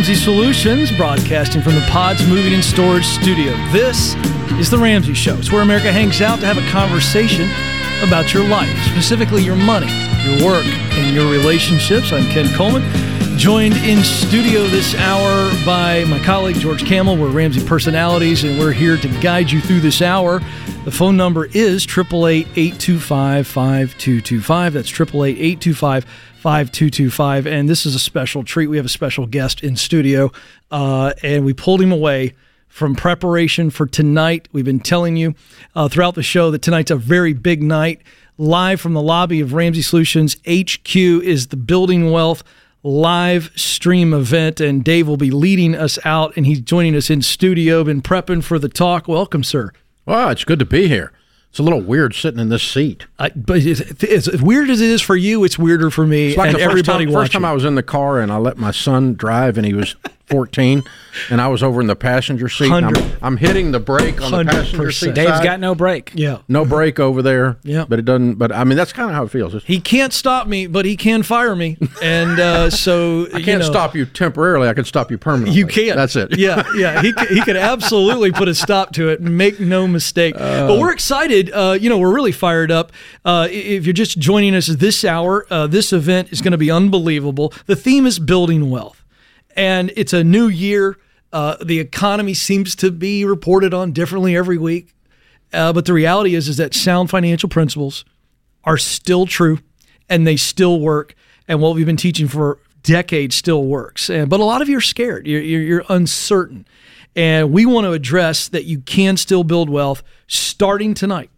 Ramsey Solutions, broadcasting from the Pods Moving and Storage Studio. This is The Ramsey Show. It's where America hangs out to have a conversation about your life, specifically your money, your work, and your relationships. I'm Ken Coleman, joined in studio this hour by my colleague George Kamel. We're Ramsey personalities, and we're here to guide you through this hour. The phone number is 888 825 5225. That's 888 825 5225. And this is a special treat. We have a special guest in studio, uh, and we pulled him away from preparation for tonight. We've been telling you uh, throughout the show that tonight's a very big night. Live from the lobby of Ramsey Solutions HQ is the Building Wealth live stream event, and Dave will be leading us out, and he's joining us in studio. Been prepping for the talk. Welcome, sir. Well, it's good to be here. It's a little weird sitting in this seat. I, but it's, it's, as weird as it is for you, it's weirder for me It's like and the first everybody time, first time I was in the car and I let my son drive and he was 14 and I was over in the passenger seat. and I'm, I'm hitting the brake on the passenger 100%. seat. Dave's side. got no break. yeah. no brake over there. Yeah. But it doesn't, but I mean, that's kind of how it feels. It's- He can't stop me, but he can fire me, and uh, so I can't stop you temporarily. I can stop you permanently. You can't. That's it. Yeah, yeah. He, he could absolutely put a stop to it. Make no mistake. but we're excited. Uh, you know, we're really fired up. Uh, if you're just joining us this hour, uh, this event is going to be unbelievable. The theme is building wealth, and it's a new year. Uh, the economy seems to be reported on differently every week, uh, but the reality is is that sound financial principles are still true and they still work. And what we've been teaching for decades still works. And, but a lot of you are scared, you're, you're, you're uncertain. And we want to address that you can still build wealth starting tonight.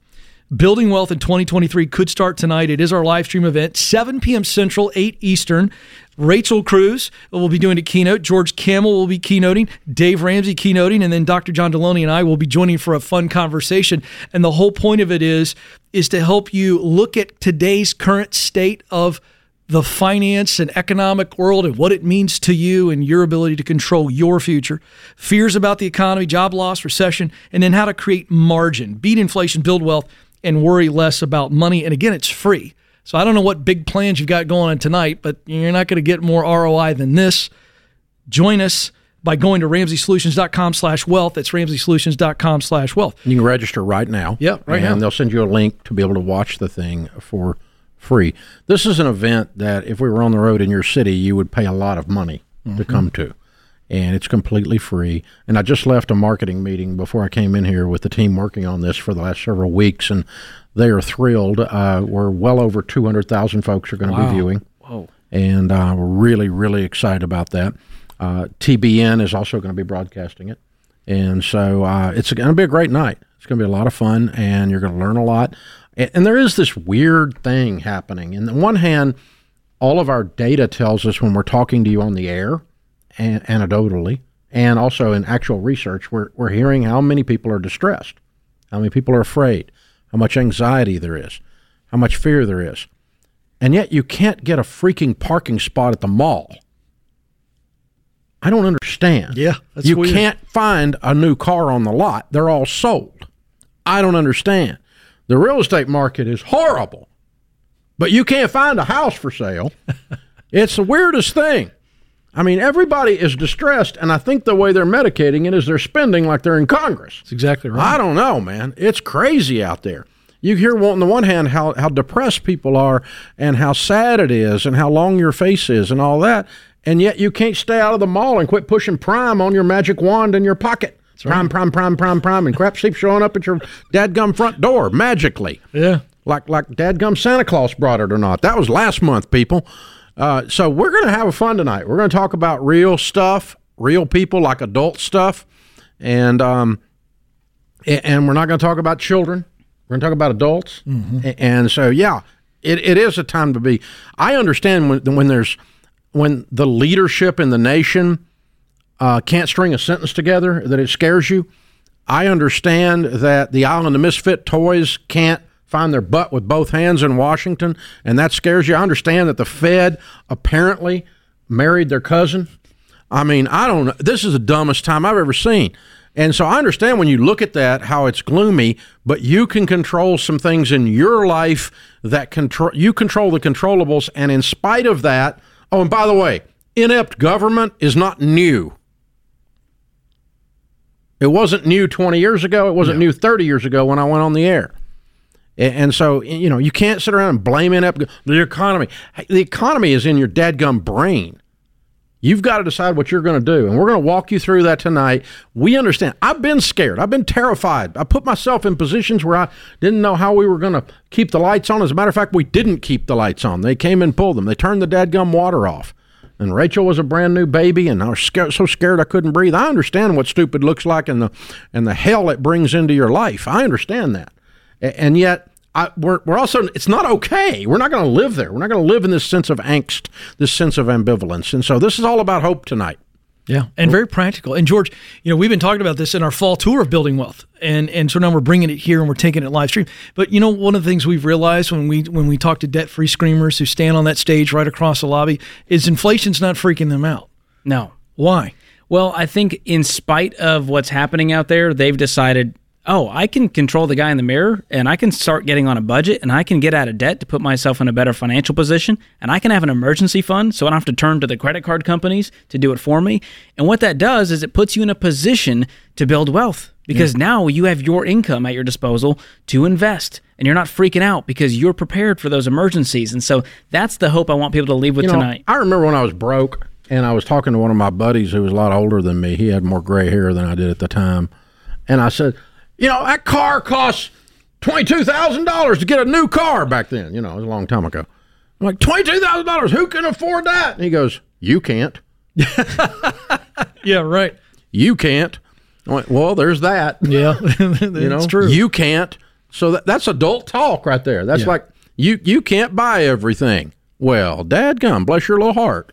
Building Wealth in 2023 could start tonight. It is our live stream event, 7 p.m. Central, 8 Eastern. Rachel Cruz will be doing a keynote. George Kamel will be keynoting. Dave Ramsey keynoting, and then Dr. John Deloney and I will be joining for a fun conversation. And the whole point of it is is to help you look at today's current state of the finance and economic world and what it means to you and your ability to control your future, fears about the economy, job loss, recession, and then how to create margin, beat inflation, build wealth, and worry less about money. And again, it's free. So I don't know what big plans you've got going on tonight, but you're not going to get more ROI than this. Join us by going to ramseysolutions.com slash wealth. That's ramseysolutions.com slash wealth. You can register right now. Yeah, right and now. they'll send you a link to be able to watch the thing for free. This is an event that if we were on the road in your city, you would pay a lot of money Mm-hmm. to come to. And it's completely free. And I just left a marketing meeting before I came in here with the team working on this for the last several weeks, and they are thrilled. Uh, we're well over 200,000 folks are going to be viewing. Whoa. And uh, we're really, really excited about that. Uh, TBN is also going to be broadcasting it. And so uh, it's going to be a great night. It's going to be a lot of fun, and you're going to learn a lot. And, and there is this weird thing happening. And on one hand, all of our data tells us when we're talking to you on the air, and anecdotally, and also in actual research, we're, we're hearing how many people are distressed, how many people are afraid, how much anxiety there is, how much fear there is. And yet you can't get a freaking parking spot at the mall. I don't understand. Yeah, that's you weird. can't find a new car on the lot. They're all sold. I don't understand. The real estate market is horrible, but you can't find a house for sale. it's the weirdest thing. I mean, everybody is distressed, and I think the way they're medicating it is they're spending like they're in Congress. That's exactly right. I don't know, man. It's crazy out there. You hear on the one hand how, how depressed people are and how sad it is and how long your face is and all that, and yet you can't stay out of the mall and quit pushing prime on your magic wand in your pocket. Prime, prime, prime, prime, prime, and crap keeps showing up at your dadgum front door magically yeah. like like dadgum Santa Claus brought it or not. That was last month, people. Uh, so we're going to have a fun tonight. We're going to talk about real stuff, real people, like adult stuff, and um, and we're not going to talk about children. We're going to talk about adults, A- and so yeah, it, it is a time to be. I understand when when there's when the leadership in the nation uh, can't string a sentence together that it scares you. I understand that the Island of Misfit Toys can't find their butt with both hands in Washington, and that scares you. I understand that the Fed apparently married their cousin. I mean, I don't know. This is the dumbest time I've ever seen. And so I understand when you look at that how it's gloomy, but you can control some things in your life that control you control the controllables and in spite of that, oh and by the way, inept government is not new. It wasn't new 20 years ago. It wasn't new 30 years ago when I went on the air. And so, you know, you can't sit around and blame inept the economy. The economy is in your dadgum brain. You've got to decide what you're going to do. And we're going to walk you through that tonight. We understand. I've been scared. I've been terrified. I put myself in positions where I didn't know how we were going to keep the lights on. As a matter of fact, we didn't keep the lights on. They came and pulled them. They turned the dadgum water off. And Rachel was a brand new baby, and I was scared, so scared I couldn't breathe. I understand what stupid looks like and the and the hell it brings into your life. I understand that, and yet I, we're we're also it's not okay. We're not going to live there. We're not going to live in this sense of angst, this sense of ambivalence. And so this is all about hope tonight. Yeah, and very practical. And George, you know, we've been talking about this in our fall tour of Building Wealth, and and so now we're bringing it here and we're taking it live stream. But you know, one of the things we've realized when we when we talk to debt free screamers who stand on that stage right across the lobby is inflation's not freaking them out. No. Why? Well, I think in spite of what's happening out there, they've decided, oh, I can control the guy in the mirror and I can start getting on a budget and I can get out of debt to put myself in a better financial position and I can have an emergency fund so I don't have to turn to the credit card companies to do it for me. And what that does is it puts you in a position to build wealth because now you have your income at your disposal to invest and you're not freaking out because you're prepared for those emergencies. And so that's the hope I want people to leave with You know, tonight. I remember when I was broke and I was talking to one of my buddies who was a lot older than me. He had more gray hair than I did at the time. And I said, You know, that car costs $22,000 to get a new car back then. You know, it was a long time ago. I'm like, $22,000? Who can afford that? And he goes, You can't. Yeah, right. You can't. I went, Well, there's that. Yeah, you know, it's true. you can't. So that, that's adult talk right there. That's Yeah. like you you can't buy everything. Well, dadgum, bless your little heart.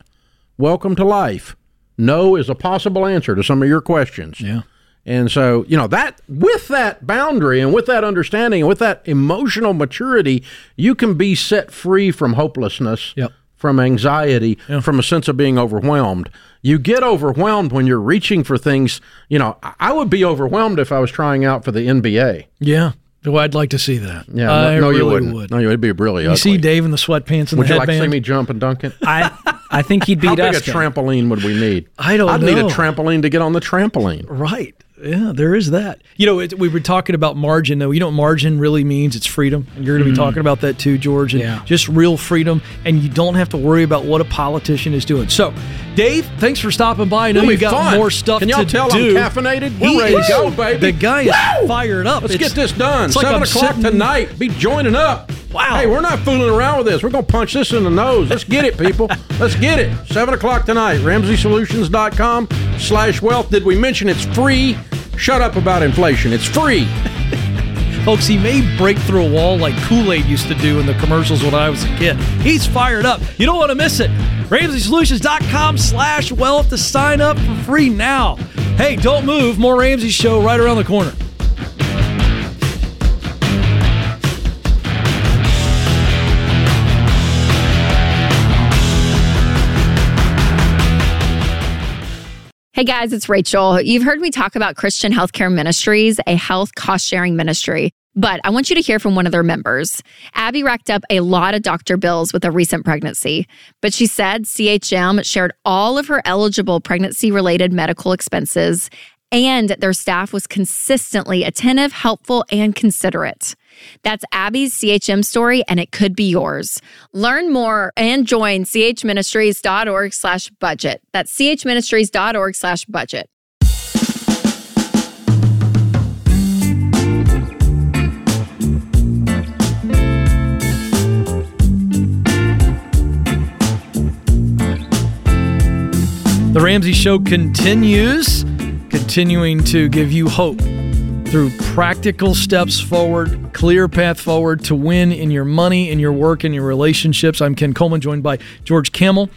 Welcome to life. No is a possible answer to some of your questions. yeah. And so, you know, that with that boundary and with that understanding and with that emotional maturity, you can be set free from hopelessness, Yep. from anxiety, from a sense of being overwhelmed. You get overwhelmed when you're reaching for things. You know, I- would be overwhelmed if I was trying out for the NBA. Yeah. Well, I'd like to see that. Yeah, I no, no really you wouldn't. would. No, you would be really You ugly. see Dave in the sweatpants and would the you like to see me jump and dunk it? I I think he'd How beat big a trampoline would we need? I don't I'd need a trampoline to get on the trampoline. Right. Yeah, there is that. You know, it, we were talking about margin, though. You know what margin really means? It's freedom. And you're going to be mm. talking about that too, George. And Yeah. Just real freedom. And you don't have to worry about what a politician is doing. So, Dave, thanks for stopping by. I know It'll you be got fun. more stuff Can y'all to tell do. I'm caffeinated? We're He ready is. to go, baby. The guy is Woo! fired up. Let's It's- get this done. it's like Seven I'm o'clock sitting- tonight. Be joining up. Wow. Hey, we're not fooling around with this. We're going to punch this in the nose. Let's get it, people. Let's get it. Seven o'clock tonight. RamseySolutions.com slash wealth. Did we mention it's free? Shut up about inflation. It's free. Folks, he may break through a wall like Kool Aid used to do in the commercials when I was a kid. He's fired up. You don't want to miss it. RamseySolutions.com slash wealth to sign up for free now. Hey, don't move. More Ramsey Show right around the corner. Hey guys, it's Rachel. You've heard me talk about Christian Healthcare Ministries, a health cost sharing ministry. But I want you to hear from one of their members. Abby racked up a lot of doctor bills with a recent pregnancy, but she said CHM shared all of her eligible pregnancy related medical expenses, and their staff was consistently attentive, helpful, and considerate. That's Abby's CHM story, and it could be yours. Learn more and join chministries.org slash budget. That's chministries.org slash budget. The Ramsey Show continues, continuing to give you hope through practical steps forward, clear path forward to win in your money, in your work, in your relationships. I'm Ken Coleman, joined by George Kamel.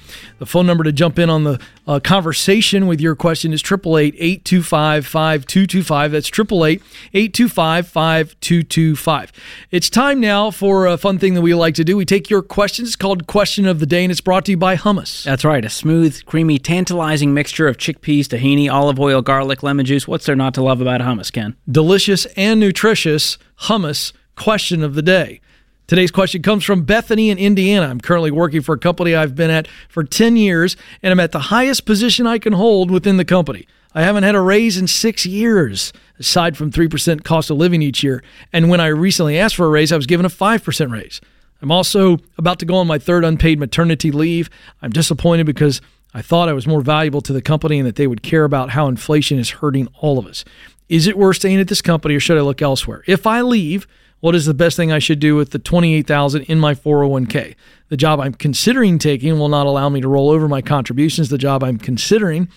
The phone number to jump in on the uh, conversation with your question is 888 825 5225. That's 888 825 5225. It's time now for a fun thing that we like to do. We take your questions. It's called Question of the Day, and it's brought to you by Hummus. That's right. A smooth, creamy, tantalizing mixture of chickpeas, tahini, olive oil, garlic, lemon juice. What's there not to love about hummus, Ken? delicious and nutritious hummus question of the day. Today's question comes from Bethany in Indiana. I'm currently working for a company I've been at for 10 years, and I'm at the highest position I can hold within the company. I haven't had a raise in six years, aside from 3% cost of living each year. And when I recently asked for a raise, I was given a 5% raise. I'm also about to go on my third unpaid maternity leave. I'm disappointed because I thought I was more valuable to the company and that they would care about how inflation is hurting all of us. Is it worth staying at this company or should I look elsewhere? If I leave, what is the best thing I should do with the 28,000 in my 401k? The job I'm considering taking will not allow me to roll over my contributions. The job I'm considering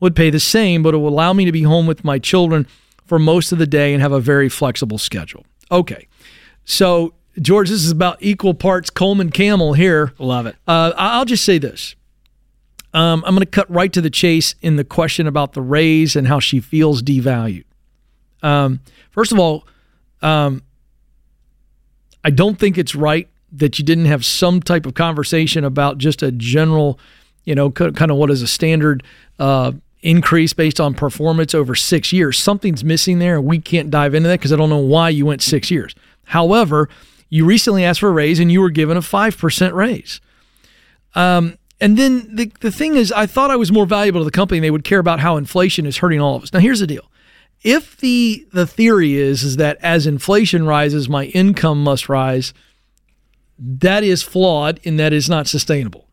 would pay the same, but it will allow me to be home with my children for most of the day and have a very flexible schedule. Okay. So George, this is about equal parts Coleman Kamel here. Love it. Uh, I'll just say this. Um, I'm going to cut right to the chase in the question about the raise and how she feels devalued. Um, first of all, um, I don't think it's right that you didn't have some type of conversation about just a general, you know, kind of what is a standard uh, increase based on performance over six years. Something's missing there, and we can't dive into that because I don't know why you went six years. However, you recently asked for a raise and you were given a 5% raise. Um, and then the, the thing is, I thought I was more valuable to the company. They would care about how inflation is hurting all of us. Now, here's the deal. If the, the theory is, is that as inflation rises, my income must rise, that is flawed and that is not sustainable.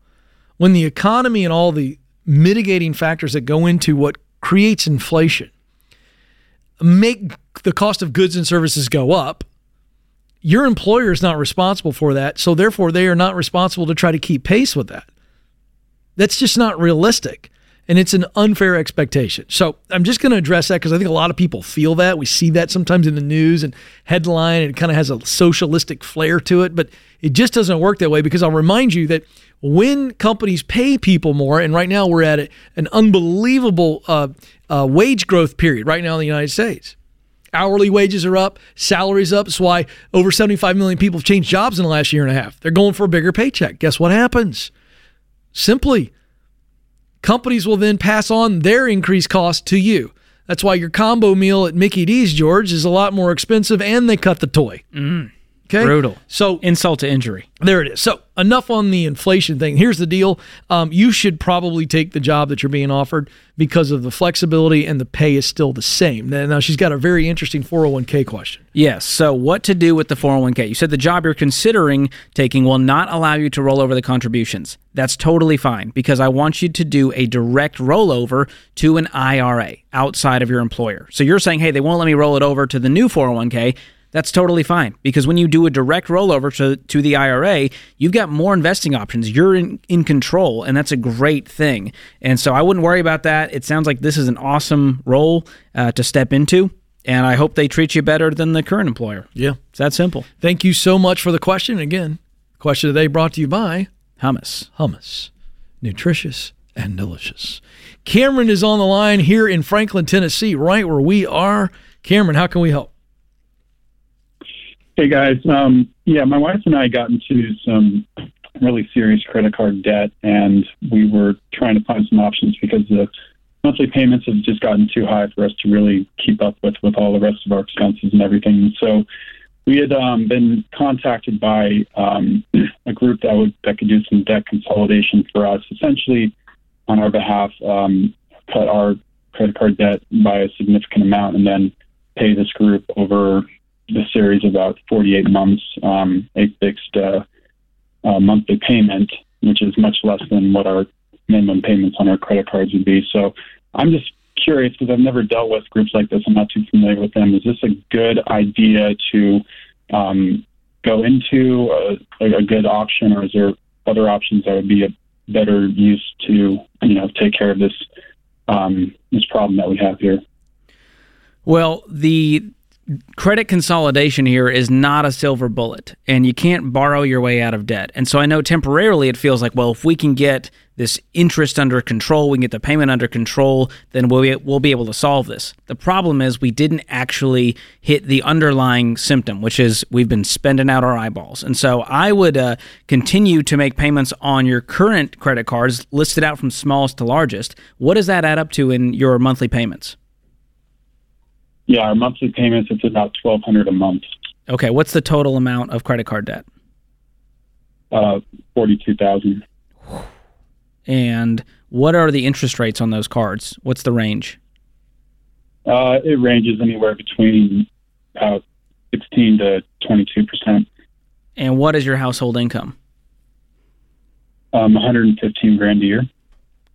When the economy and all the mitigating factors that go into what creates inflation make the cost of goods and services go up, your employer is not responsible for that. So therefore, they are not responsible to try to keep pace with that. That's just not realistic. And it's an unfair expectation. So I'm just going to address that because I think a lot of people feel that. We see that sometimes in the news and headline, and it kind of has a socialistic flair to it, but it just doesn't work that way because I'll remind you that when companies pay people more, and right now we're at an unbelievable uh, uh, wage growth period right now in the United States. Hourly wages are up, salaries up. That's why over 75 million people have changed jobs in the last year and a half. They're going for a bigger paycheck. Guess what happens? Simply, companies will then pass on their increased cost to you. That's why your combo meal at Mickey D's, George, is a lot more expensive and they cut the toy. Mm. Okay. Brutal. So insult to injury. There it is. So enough on the inflation thing. Here's the deal. Um, you should probably take the job that you're being offered because of the flexibility and the pay is still the same. Now she's got a very interesting 401k question. Yes. So what to do with the 401k? You said the job you're considering taking will not allow you to roll over the contributions. That's totally fine because I want you to do a direct rollover to an IRA outside of your employer. So you're saying, hey, they won't let me roll it over to the new 401k that's totally fine because when you do a direct rollover to, to the IRA, you've got more investing options. You're in, in control, and that's a great thing. And so I wouldn't worry about that. It sounds like this is an awesome role uh, to step into. And I hope they treat you better than the current employer. Yeah. It's that simple. Thank you so much for the question. Again, question today brought to you by Hummus. Hummus. Nutritious and delicious. Cameron is on the line here in Franklin, Tennessee, right where we are. Cameron, how can we help? Hey guys, um, yeah, my wife and I got into some really serious credit card debt, and we were trying to find some options because the monthly payments have just gotten too high for us to really keep up with with all the rest of our expenses and everything. so we had um, been contacted by um, a group that would that could do some debt consolidation for us, essentially on our behalf, um, cut our credit card debt by a significant amount, and then pay this group over the series about 48 months, um, a fixed uh, uh, monthly payment, which is much less than what our minimum payments on our credit cards would be. So I'm just curious because I've never dealt with groups like this. I'm not too familiar with them. Is this a good idea to um, go into a, a good option, or is there other options that would be a better use to you know take care of this um, this problem that we have here? Well, the credit consolidation here is not a silver bullet and you can't borrow your way out of debt. And so I know temporarily it feels like, well, if we can get this interest under control, we can get the payment under control, then we'll be, we'll be able to solve this. The problem is we didn't actually hit the underlying symptom, which is we've been spending out our eyeballs. And so I would uh, continue to make payments on your current credit cards, listed out from smallest to largest. What does that add up to in your monthly payments? Yeah, our monthly payments it's about twelve hundred a month. Okay, what's the total amount of credit card debt? uh, forty-two thousand. And what are the interest rates on those cards? What's the range? Uh, it ranges anywhere between about sixteen to twenty-two percent. And what is your household income? Um, one hundred and fifteen grand a year.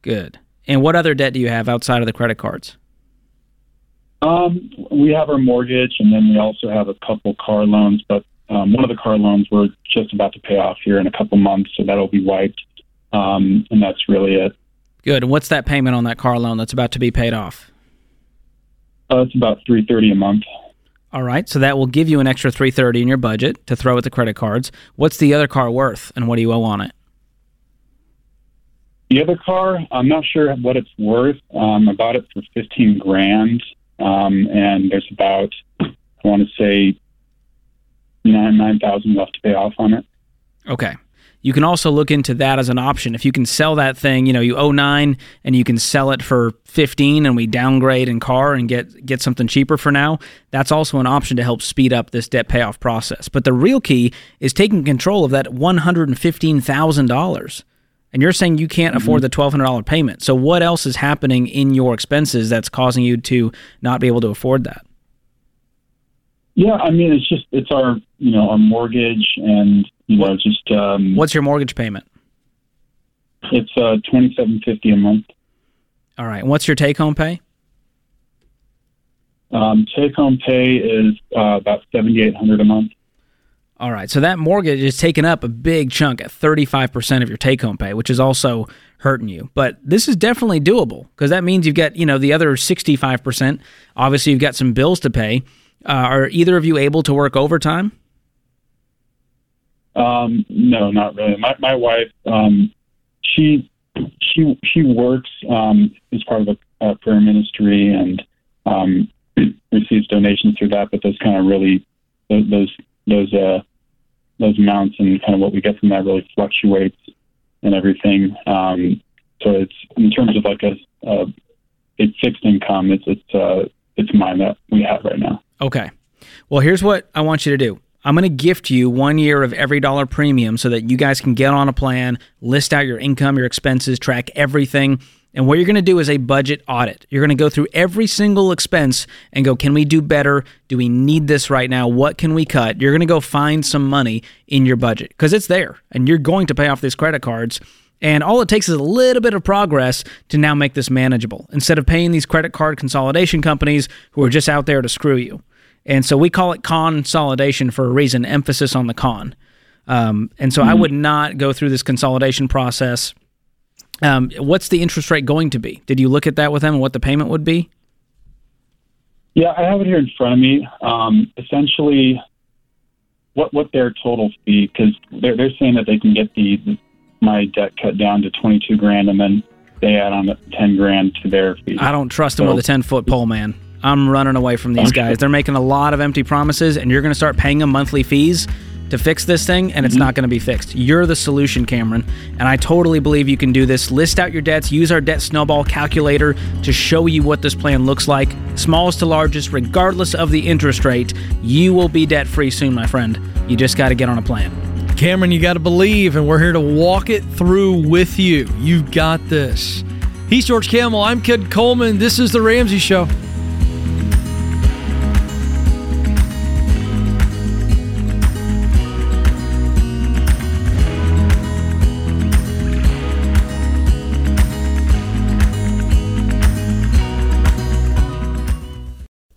Good. And what other debt do you have outside of the credit cards? Um, we have our mortgage, and then we also have a couple car loans. But um, one of the car loans we're just about to pay off here in a couple months, so that'll be wiped. Um, and that's really it. Good. And what's that payment on that car loan that's about to be paid off? Uh, it's about three thirty a month. All right. So that will give you an extra 330 in your budget to throw at the credit cards. What's the other car worth and what do you owe on it? The other car, I'm not sure what it's worth. Um, I bought it for fifteen grand, um, and there's about I want to say nine nine thousand left to pay off on it. Okay. You can also look into that as an option. If you can sell that thing, you know, you owe nine and you can sell it for 15 and we downgrade in car and get, get something cheaper for now, that's also an option to help speed up this debt payoff process. But the real key is taking control of that $115,000. And you're saying you can't afford the $1,200 payment. So what else is happening in your expenses that's causing you to not be able to afford that? Yeah, I mean it's just it's our you know our mortgage and you know just um, What's your mortgage payment? it's uh twenty seven fifty a month. All right. And what's your take home pay? Um, take home pay is uh, about seventy eight hundred a month. All right. So that mortgage is taking up a big chunk at 35% of your take home pay, which is also hurting you. But this is definitely doable because that means you've got, you know, the other 65%. Obviously, you've got some bills to pay. Uh, are either of you able to work overtime? Um, no, not really. My my wife, um, she she she works um, as part of a, a prayer ministry and um, receives donations through that. But those kind of really those those those uh, those amounts and kind of what we get from that really fluctuates and everything. Um, so it's in terms of like a, a, a fixed income. It's it's uh, it's mine that we have right now. Okay. Well, here's what I want you to do. I'm going to gift you one year of EveryDollar premium so that you guys can get on a plan, list out your income, your expenses, track everything. And what you're going to do is a budget audit. You're going to go through every single expense and go, can we do better? Do we need this right now? What can we cut? You're going to go find some money in your budget because it's there and you're going to pay off these credit cards. And all it takes is a little bit of progress to now make this manageable instead of paying these credit card consolidation companies who are just out there to screw you. And so we call it consolidation for a reason, emphasis on the con. Um, and so I would not go through this consolidation process. Um, what's the interest rate going to be? Did you look at that with them and what the payment would be? Yeah, I have it here in front of me. Um, essentially, what what their total fee because they're they're saying that they can get the my debt cut down to twenty two grand and then they add on ten grand to their fee. I don't trust them So- with a 10 foot pole, man. I'm running away from these guys. They're making a lot of empty promises, and you're going to start paying them monthly fees to fix this thing, and it's mm-hmm. not going to be fixed. You're the solution, Cameron, and I totally believe you can do this. List out your debts, use our debt snowball calculator to show you what this plan looks like, smallest to largest, regardless of the interest rate. You will be debt free soon, my friend. You just got to get on a plan. Cameron, you got to believe, and we're here to walk it through with you. You've got this. He's George Kamel. I'm Ken Coleman. This is The Ramsey Show.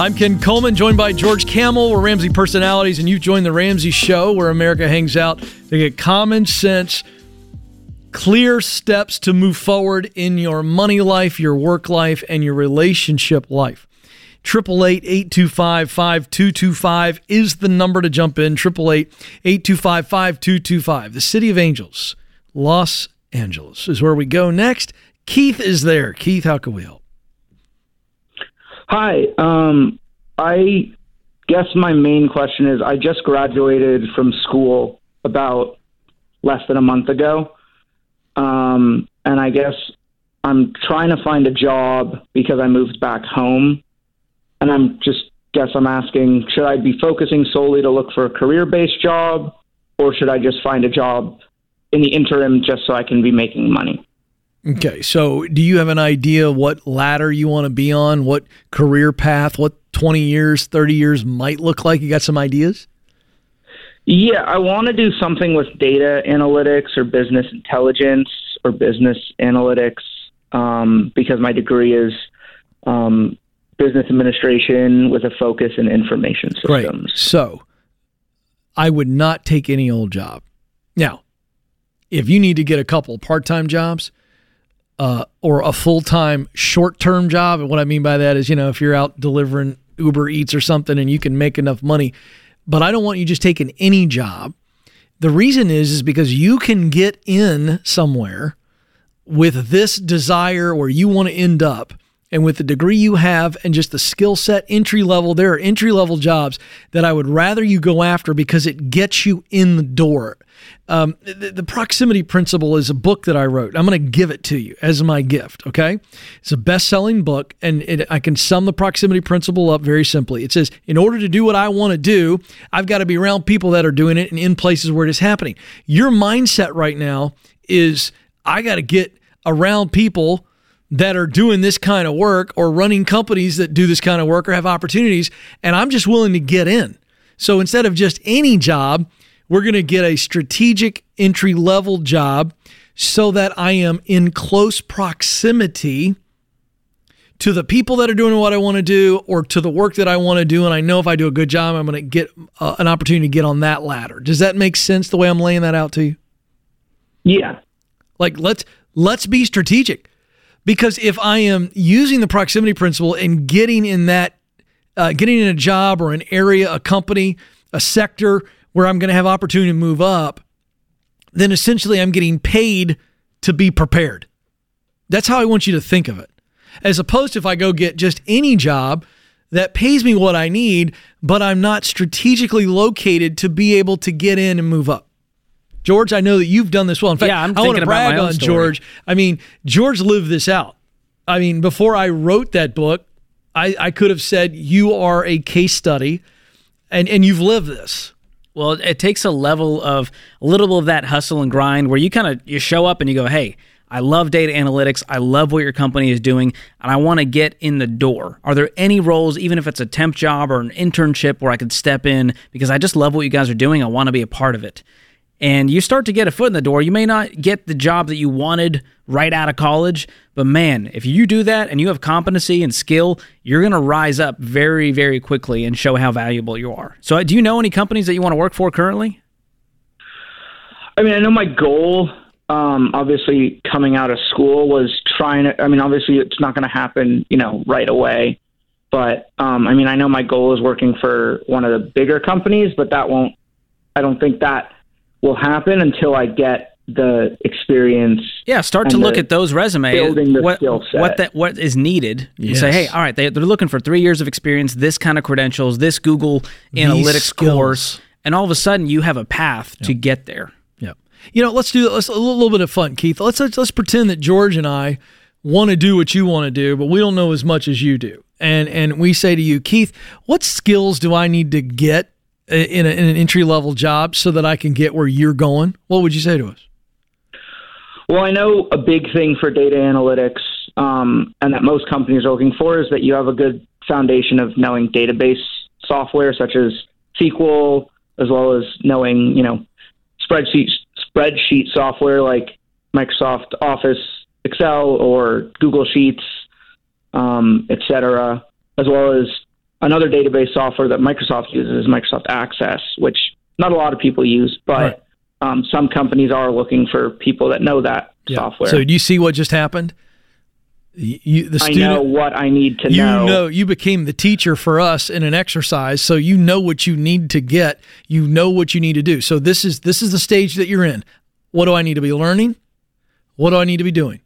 I'm Ken Coleman, joined by George Kamel. We're Ramsey personalities, and you've joined the Ramsey Show, where America hangs out to get common sense, clear steps to move forward in your money life, your work life, and your relationship life. 888-825-5225 is the number to jump in. 888-825-5225. The City of Angels, Los Angeles is where we go next. Keith is there. Keith, how can we help? Hi. Um, I guess my main question is I just graduated from school about less than a month ago. Um, and I guess I'm trying to find a job because I moved back home. And I'm just guess I'm asking should I be focusing solely to look for a career based job or should I just find a job in the interim just so I can be making money? Okay, so do you have an idea what ladder you want to be on, what career path, what 20 years, 30 years might look like? You got some ideas? Yeah, I want to do something with data analytics or business intelligence or business analytics um, because my degree is um, business administration with a focus in information systems. Right. So I would not take any old job. Now, if you need to get a couple part time jobs, uh, or a full time short term job. And what I mean by that is, you know, if you're out delivering Uber Eats or something and you can make enough money, but I don't want you just taking any job. The reason is is because you can get in somewhere with this desire where you want to end up and with the degree you have and just the skill set entry level there are entry level jobs that I would rather you go after because it gets you in the door um, the, the, proximity principle is a book that I wrote. I'm going to give it to you as my gift. Okay, it's a best-selling book, and it, I can sum the proximity principle up very simply. It says, in order to do what I want to do, I've got to be around people that are doing it and in places where it is happening. Your mindset right now is, I got to get around people that are doing this kind of work or running companies that do this kind of work or have opportunities, and I'm just willing to get in. So instead of just any job, we're going to get a strategic entry level job so that I am in close proximity to the people that are doing what I want to do or to the work that I want to do. And I know if I do a good job, I'm going to get uh, an opportunity to get on that ladder. Does that make sense the way I'm laying that out to you? Yeah. Like let's let's be strategic because if I am using the proximity principle and getting in that, uh, getting in a job or an area, a company, a sector where I'm going to have opportunity to move up, then essentially I'm getting paid to be prepared. That's how I want you to think of it. As opposed to if I go get just any job that pays me what I need, but I'm not strategically located to be able to get in and move up. George, I know that you've done this well. In fact, yeah, I'm I want to brag on story. George. I mean, George lived this out. I mean, before I wrote that book, I, I could have said you are a case study and, and you've lived this. Well, it takes a level of a little of that hustle and grind where you kind of you show up and you go, "Hey, I love data analytics. I love what your company is doing, and I want to get in the door. Are there any roles, even if it's a temp job or an internship, where I could step in because I just love what you guys are doing? I want to be a part of it and you start to get a foot in the door. You may not get the job that you wanted right out of college, but man, if you do that and you have competency and skill, you're going to rise up very, very quickly and show how valuable you are. So, do you know any companies that you want to work for currently? I mean, I know my goal, um, obviously, coming out of school was trying to, I mean, obviously, it's not going to happen, you know, right away. But, um, I mean, I know my goal is working for one of the bigger companies, but that won't, I don't think that will happen until I get the experience. Yeah, start to look at those resumes. Building the what, skill set. What that what is needed. Yes. You say, hey, all right, they, they're looking for three years of experience, this kind of credentials, this Google These Analytics skills. course, and all of a sudden you have a path to get there. Yeah. You know, let's do let's a little, little bit of fun, Keith. Let's, let's let's pretend that George and I want to do what you want to do, but we don't know as much as you do. And and we say to you, Keith, what skills do I need to get in, a, in an entry level job so that I can get where you're going? What would you say to us? Well, I know a big thing for data analytics, um, and that most companies are looking for, is that you have a good foundation of knowing database software such as SQL, as well as knowing, you know, spreadsheet spreadsheet software like Microsoft Office, Excel, or Google Sheets, um, et cetera, as well as another database software that Microsoft uses is Microsoft Access, which not a lot of people use, but Right. um, some companies are looking for people that know that software. So do you see what just happened? You, the I know what I need to know. you know. know you became the teacher for us in an exercise so you know what you need to get you know what you need to do so this is this is the stage that you're in what do i need to be learning what do i need to be doing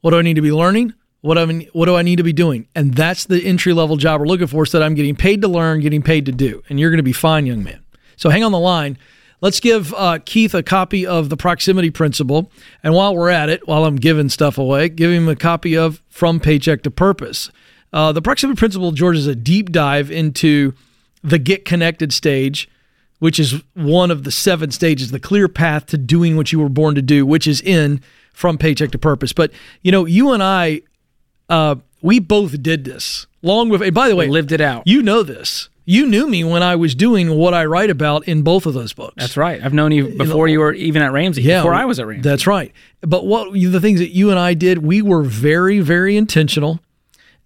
what do i need to be learning what I mean, what do I need to be doing? And that's the entry level job we're looking for, so that I'm getting paid to learn, getting paid to do. And you're going to be fine, young man. So hang on the line. Let's give uh, Keith a copy of the proximity principle. And while we're at it, while I'm giving stuff away, give him a copy of From Paycheck to Purpose. Uh, the proximity principle, George, is a deep dive into the get connected stage, which is one of the seven stages, the clear path to doing what you were born to do, which is in From Paycheck to Purpose. But, you know, you and I, uh, we both did this long with, and by the way, lived it out. you know this. You knew me when I was doing what I write about in both of those books. That's right. I've known you before you were even at Ramsey. Yeah, before I was at Ramsey. That's right. But what the things that you and I did, we were very, very intentional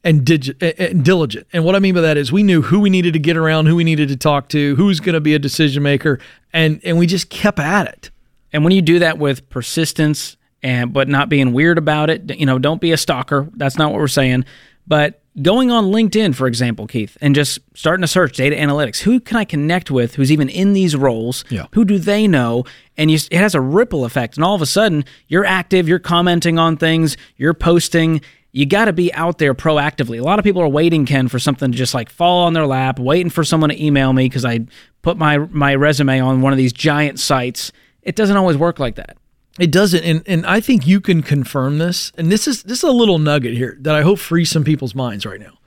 and, dig- and diligent. And what I mean by that is we knew who we needed to get around, who we needed to talk to, who's going to be a decision maker, and and we just kept at it. And when you do that with persistence and but not being weird about it, you know, don't be a stalker. That's not what we're saying. But going on LinkedIn, for example, Keith, and just starting to search data analytics. Who can I connect with who's even in these roles? Yeah. Who do they know? And you, it has a ripple effect. And all of a sudden, you're active, you're commenting on things, you're posting. You got to be out there proactively. A lot of people are waiting, Ken, for something to just like fall on their lap, waiting for someone to email me because I put my my resume on one of these giant sites. It doesn't always work like that. It doesn't, and, and I think you can confirm this. And this is this is a little nugget here that I hope frees some people's minds right now.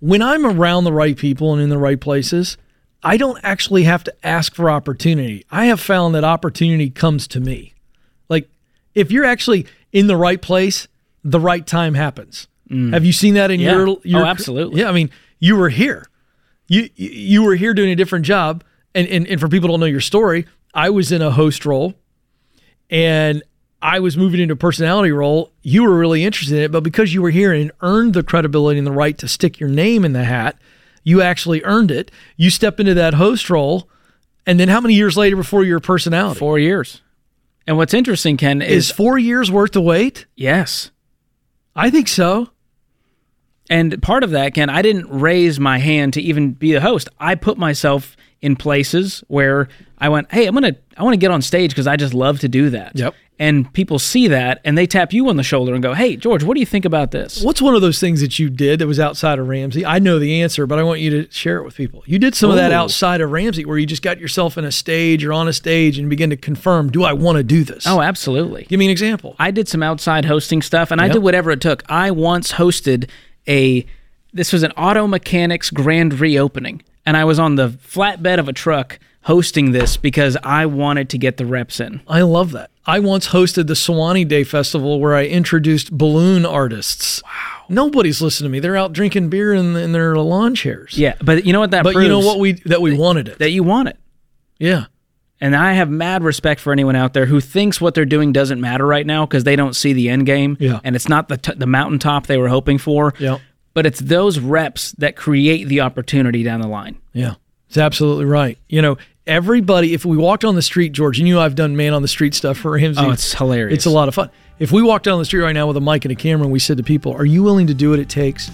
When I'm around the right people and in the right places, I don't actually have to ask for opportunity. I have found that opportunity comes to me. Like if you're actually in the right place, the right time happens. Have you seen that in Mm. Yeah. your, your Oh, absolutely. Yeah, I mean, you were here. You you- were here doing a different job. And, and and for people don't know your story, I was in a host role and I was moving into a personality role. You were really interested in it, but because you were here and earned the credibility and the right to stick your name in the hat, you actually earned it. You step into that host role, and then how many years later before your personality? Four years. And what's interesting, Ken, Is is four years worth of wait? yes. I think so. And part of that, Ken, I didn't raise my hand to even be the host. I put myself in places where I went, "Hey, I'm gonna, I want to get on stage because I just love to do that." Yep. And people see that, and they tap you on the shoulder and go, "Hey, George, what do you think about this?" What's one of those things that you did that was outside of Ramsey? I know the answer, but I want you to share it with people. You did some of that outside of Ramsey where you just got yourself in a stage or on a stage and begin to confirm, do I want to do this? Oh, absolutely. Give me an example. I did some outside hosting stuff and I did whatever it took. I once hosted a this was an auto mechanics grand reopening and I was on the flatbed of a truck hosting this because I wanted to get the reps in. I love that. I once hosted the Sewanee Day Festival where I introduced balloon artists. Wow. Nobody's listening to me. They're out drinking beer in, in their lawn chairs. Yeah, but you know what that But you know what we that we wanted it. that you want it. yeah. And I have mad respect for anyone out there who thinks what they're doing doesn't matter right now because they don't see the end game. Yeah. And it's not the t- the mountaintop they were hoping for. Yeah. But it's those reps that create the opportunity down the line. Yeah. It's absolutely right. You know, everybody if we walked on the street, George, and you know I've done man on the street stuff for Ramsey. Oh, it's hilarious. It's a lot of fun. If we walked down the street right now with a mic and a camera and we said to people, Are you willing to do what it takes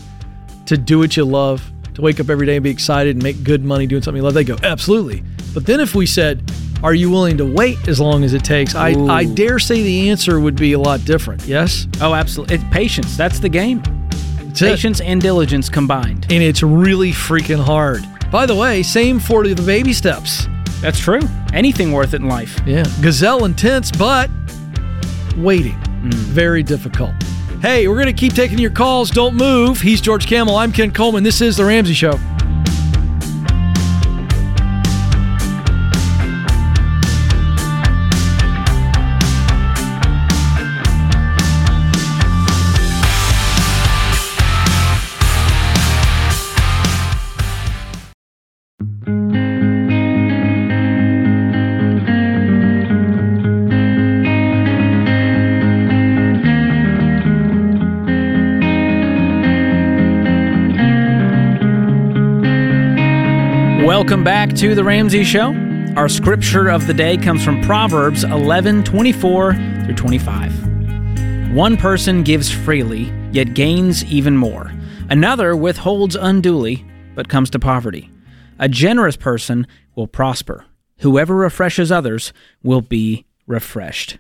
to do what you love, to wake up every day and be excited and make good money doing something you love? They go, Absolutely. But then if we said, Are you willing to wait as long as it takes? I, Ooh. I dare say the answer would be a lot different. Yes? Oh, absolutely. It's patience. That's the game. That's it. Patience and diligence combined. And it's really freaking hard. By the way, same for the baby steps. That's true. Anything worth it in life. Yeah. Gazelle intense, but waiting. Mm. Very difficult. Hey, we're going to keep taking your calls. Don't move. He's George Kamel. I'm Ken Coleman. This is The Ramsey Show. Welcome back to the Ramsey Show. Our scripture of the day comes from Proverbs 11 24 through 25. One person gives freely, yet gains even more. Another withholds unduly, but comes to poverty. A generous person will prosper. Whoever refreshes others will be refreshed.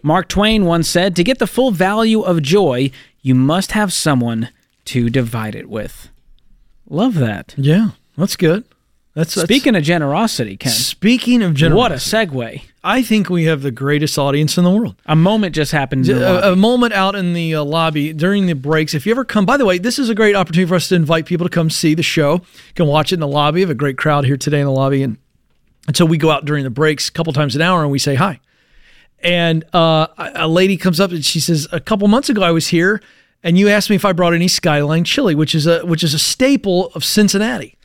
Mark Twain once said, To get the full value of joy, you must have someone to divide it with. Love that. Yeah, that's good. That's, that's Speaking of generosity, Ken, speaking of generosity. what a segue. I think we have the greatest audience in the world. A moment just happened. A, a moment out in the uh, lobby during the breaks. If you ever come, by the way, this is a great opportunity for us to invite people to come see the show. You can watch it in the lobby. We have a great crowd here today in the lobby, and and so we go out during the breaks a couple times an hour and we say hi. And uh, a a lady comes up and she says, "A couple months ago, I was here, and you asked me if I brought any Skyline chili, which is a which is a staple of Cincinnati."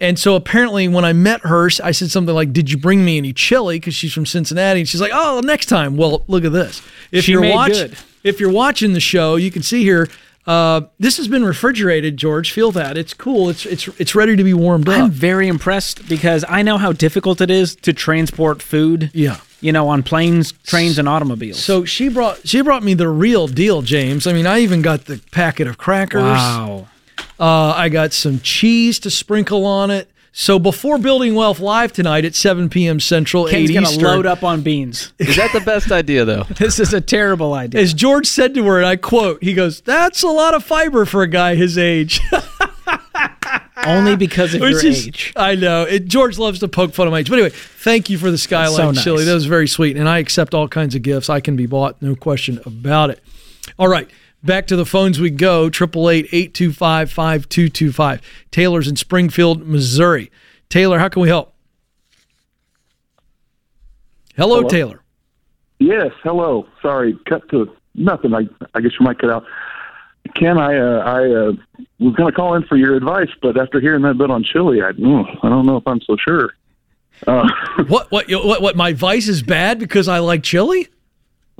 And so apparently, when I met her, I said something like, "Did you bring me any chili?" Because she's from Cincinnati, and she's like, "Oh, next time." Well, look at this. If She you're made watch- good. if you're watching the show, you can see here. Uh, this has been refrigerated, George. Feel that it's cool. It's it's it's ready to be warmed up. I'm very impressed because I know how difficult it is to transport food. Yeah. You know, on planes, trains, and automobiles. So she brought she brought me the real deal, James. I mean, I even got the packet of crackers. wow. Uh, I got some cheese to sprinkle on it. So before Building Wealth Live tonight at 7 p.m. Central, Ken's 8 gonna Eastern, load up on beans. Is that the best idea, though? this is a terrible idea. As George said to her, and I quote, he goes, "That's a lot of fiber for a guy his age." Only because of Which your is- age. I know. It, George loves to poke fun of my age. But anyway, thank you for the Skyline so nice. chili. That was very sweet. And I accept all kinds of gifts. I can be bought, no question about it. All right. Back to the phones we go. 888-825-5225. Taylor's in Springfield, Missouri. Taylor, how can we help? Hello, Hello? Taylor. Yes, hello. Sorry, cut to nothing. I I guess you might cut out. Ken, I uh, I uh, was going to call in for your advice, but after hearing that bit on chili, I mm, I don't know if I'm so sure. Uh, What, what, what, what, my vice is bad because I like chili?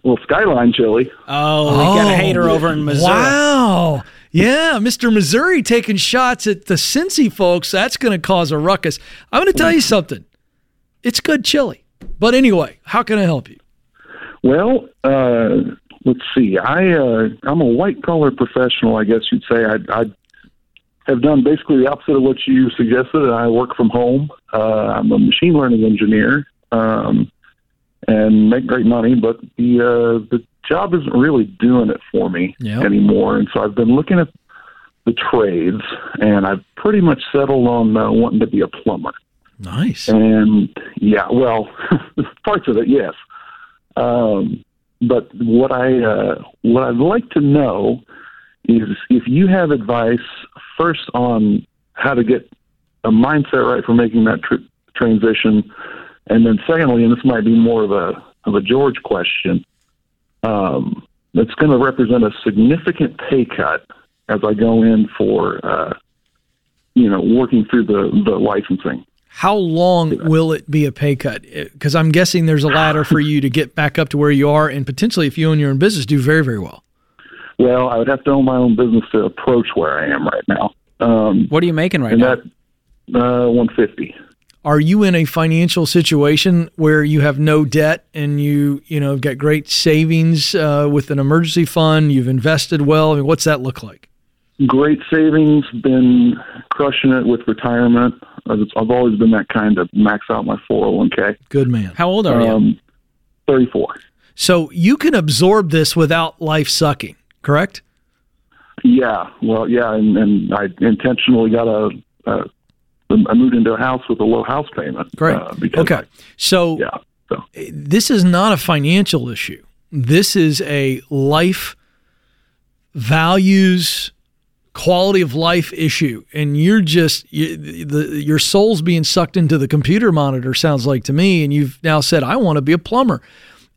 Well, Skyline chili. Oh, we got a hater over in Missouri. Wow. Yeah, Mr. Missouri taking shots at the Cincy folks. That's going to cause a ruckus. I'm going to tell you something. It's good chili. But anyway, how can I help you? Well, uh, let's see. I uh, I'm a white collar professional, I guess you'd say. I I have done basically the opposite of what you suggested. I work from home. Uh, I'm a machine learning engineer um, and make great money, but the uh, the job isn't really doing it for me Yep. anymore. And so I've been looking at the trades, and I've pretty much settled on uh, wanting to be a plumber. Nice. And yeah, well, parts of it, yes. Um, but what I uh, what I'd like to know is if you have advice first on how to get a mindset right for making that tr- transition, and then secondly, and this might be more of a of a George question, um, that's going to represent a significant pay cut as I go in for uh, you know working through the the licensing. How long will it be a pay cut? Because I'm guessing there's a ladder for you to get back up to where you are, and potentially, if you own your own business, do very, very well. Well, I would have to own my own business to approach where I am right now. Um, What are you making right and now? that uh, 150. Are you in a financial situation where you have no debt and you, you know, got great savings uh, with an emergency fund? You've invested well. I mean, what's that look like? Great savings, been crushing it with retirement. I've I've always been that kind of max out my 401k. Good man. How old are you? Um, 34. So you can absorb this without life sucking, correct? Yeah, well, yeah, and, and I intentionally got a, a. I moved into a house with a low house payment. Great. Uh, because okay. I- So yeah. So this is not a financial issue. This is a life values quality of life issue and you're just you, the your soul's being sucked into the computer monitor sounds like to me and you've now said I want to be a plumber.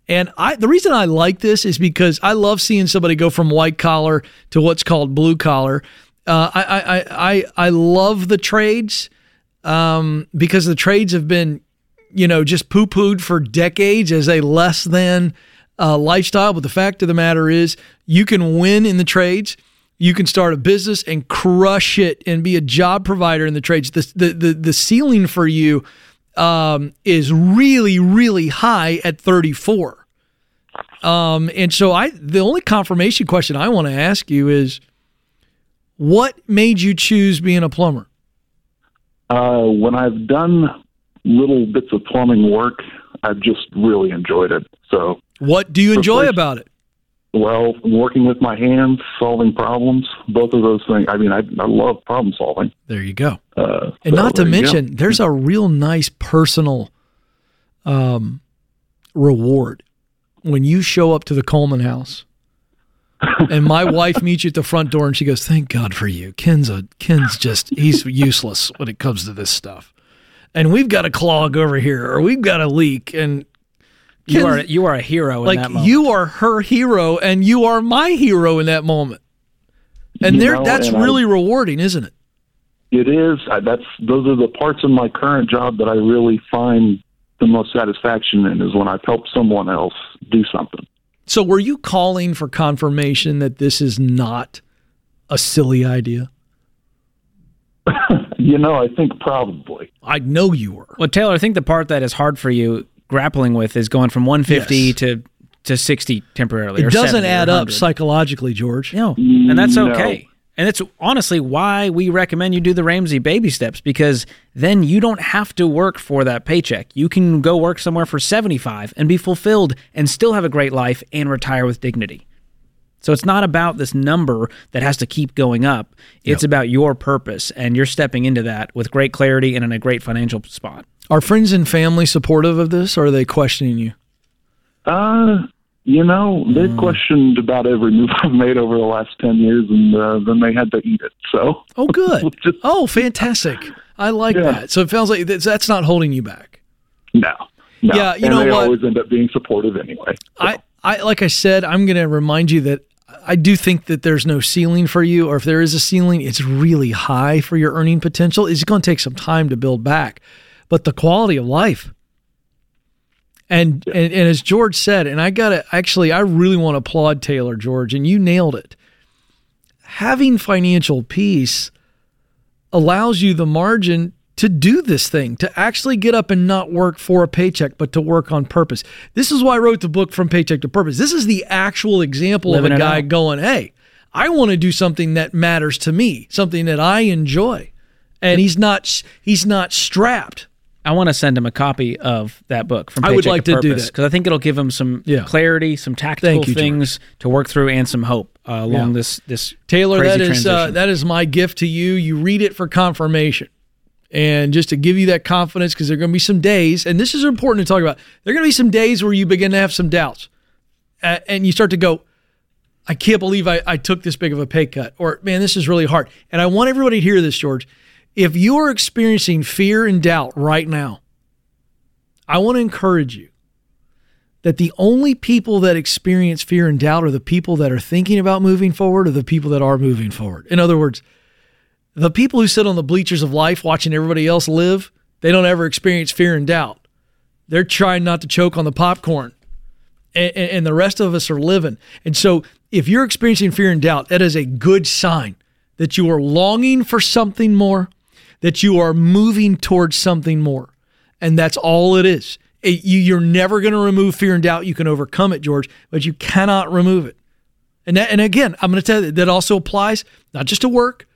And I the reason I like this is because I love seeing somebody go from white collar to what's called blue collar. Uh, I, I, I, I I love the trades um, because the trades have been you know, just poo pooed for decades as a less than uh, lifestyle. But the fact of the matter is, you can win in the trades. You can start a business and crush it and be a job provider in the trades. The the the, the ceiling for you um, is really, really high at 34. Um, and so I, the only confirmation question I want to ask you is, what made you choose being a plumber? Uh, when I've done little bits of plumbing work, I've just really enjoyed it. So, What do you enjoy first- about it? well, working with my hands, solving problems, both of those things. I mean, I, I love problem solving. There you go. Uh, And so not to mention, there's a real nice personal um, reward when you show up to the Coleman house. And my wife meets you at the front door and she goes, Thank God for you. Ken's a Ken's just he's useless when it comes to this stuff. And we've got a clog over here, or we've got a leak, and You Ken- are you are a hero in that like moment. you are her hero and you are my hero in that moment. And there that's and I- really rewarding, isn't it? It is. I, that's those are the parts of my current job that I really find the most satisfaction in is when I've helped someone else do something. So were you calling for confirmation that this is not a silly idea? You know, I think probably. I know you were. Well, Taylor, I think the part that is hard for you grappling with is going from 150 Yes. to to 60 temporarily. or It doesn't 70 or add up psychologically, George. No, and that's No. okay. And it's honestly why we recommend you do the Ramsey baby steps because then you don't have to work for that paycheck. You can go work somewhere for 75 and be fulfilled and still have a great life and retire with dignity. So it's not about this number that has to keep going up. It's about your purpose and you're stepping into that with great clarity and in a great financial spot. Are friends and family supportive of this or are they questioning you? Uh, you know, they've Hmm. questioned about every move I've made over the last ten years, and uh, then they had to eat it. So, Oh, good. Just- oh, fantastic. I like Yeah. that. So it feels like that's, that's not holding you back. no, no. Yeah, you and know they what? always end up being supportive anyway. So, I, I like I said, I'm going to remind you that I do think that there's no ceiling for you, or if there is a ceiling, it's really high for your earning potential. It's going to take some time to build back, but the quality of life. And, and and as George said, and I got to actually, I really want to applaud Taylor George, and you nailed it. Having financial peace allows you the margin to do this thing, to actually get up and not work for a paycheck, but to work on purpose. This is why I wrote the book From Paycheck to Purpose. This is the actual example Living of a guy out. going, hey, I want to do something that matters to me, something that I enjoy. And he's not he's not strapped. I want to send him a copy of that book from I would Paycheck like to do Purpose that. because I think it'll give him some Yeah. clarity, some tactical you, George. things to work through, and some hope uh, along Yeah. this this Taylor, that is uh, that is my gift to you. You read it for confirmation, and just to give you that confidence, because there are going to be some days, and this is important to talk about. There are going to be some days where you begin to have some doubts, uh, and you start to go, "I can't believe I, I took this big of a pay cut," or "Man, this is really hard." And I want everybody to hear this, George. If you are experiencing fear and doubt right now, I want to encourage you that the only people that experience fear and doubt are the people that are thinking about moving forward or the people that are moving forward. In other words, the people who sit on the bleachers of life watching everybody else live, they don't ever experience fear and doubt. They're trying not to choke on the popcorn. And, and, and the rest of us are living. And so if you're experiencing fear and doubt, that is a good sign that you are longing for something more, that you are moving towards something more. And that's all it is. It- you, you're never going to remove fear and doubt. You can overcome it, George, but you cannot remove it. And that, and again, I'm going to tell you that also applies not just to work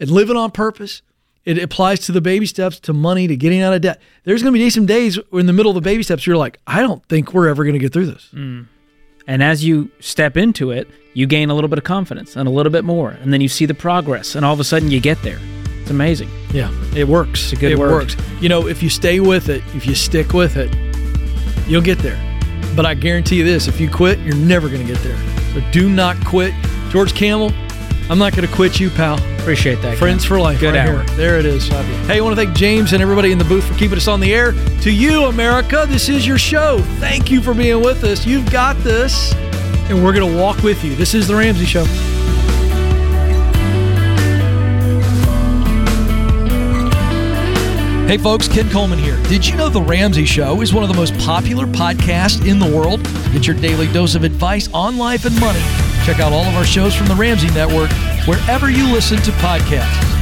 and living on purpose. It applies to the baby steps, to money, to getting out of debt. There's going to be some days in the middle of the baby steps, you're like, I don't think we're ever going to get through this. Mm. and as you step into it, you gain a little bit of confidence and a little bit more, and then you see the progress, and all of a sudden you get there. It's amazing. Yeah, it works. It's a good it word. works. You know, if you stay with it, if you stick with it, you'll get there. But I guarantee you this: if you quit, you're never going to get there. So do not quit. George Kamel, I'm not going to quit you, pal. Appreciate that. Friends for life. Good right hour. Here. There it is. Hey, I want to thank James and everybody in the booth for keeping us on the air. To you, America, this is your show. Thank you for being with us. You've got this, and we're going to walk with you. This is The Ramsey Show. Hey folks, Ken Coleman here. Did you know The Ramsey Show is one of the most popular podcasts in the world? Get your daily dose of advice on life and money, check out all of our shows from The Ramsey Network wherever you listen to podcasts.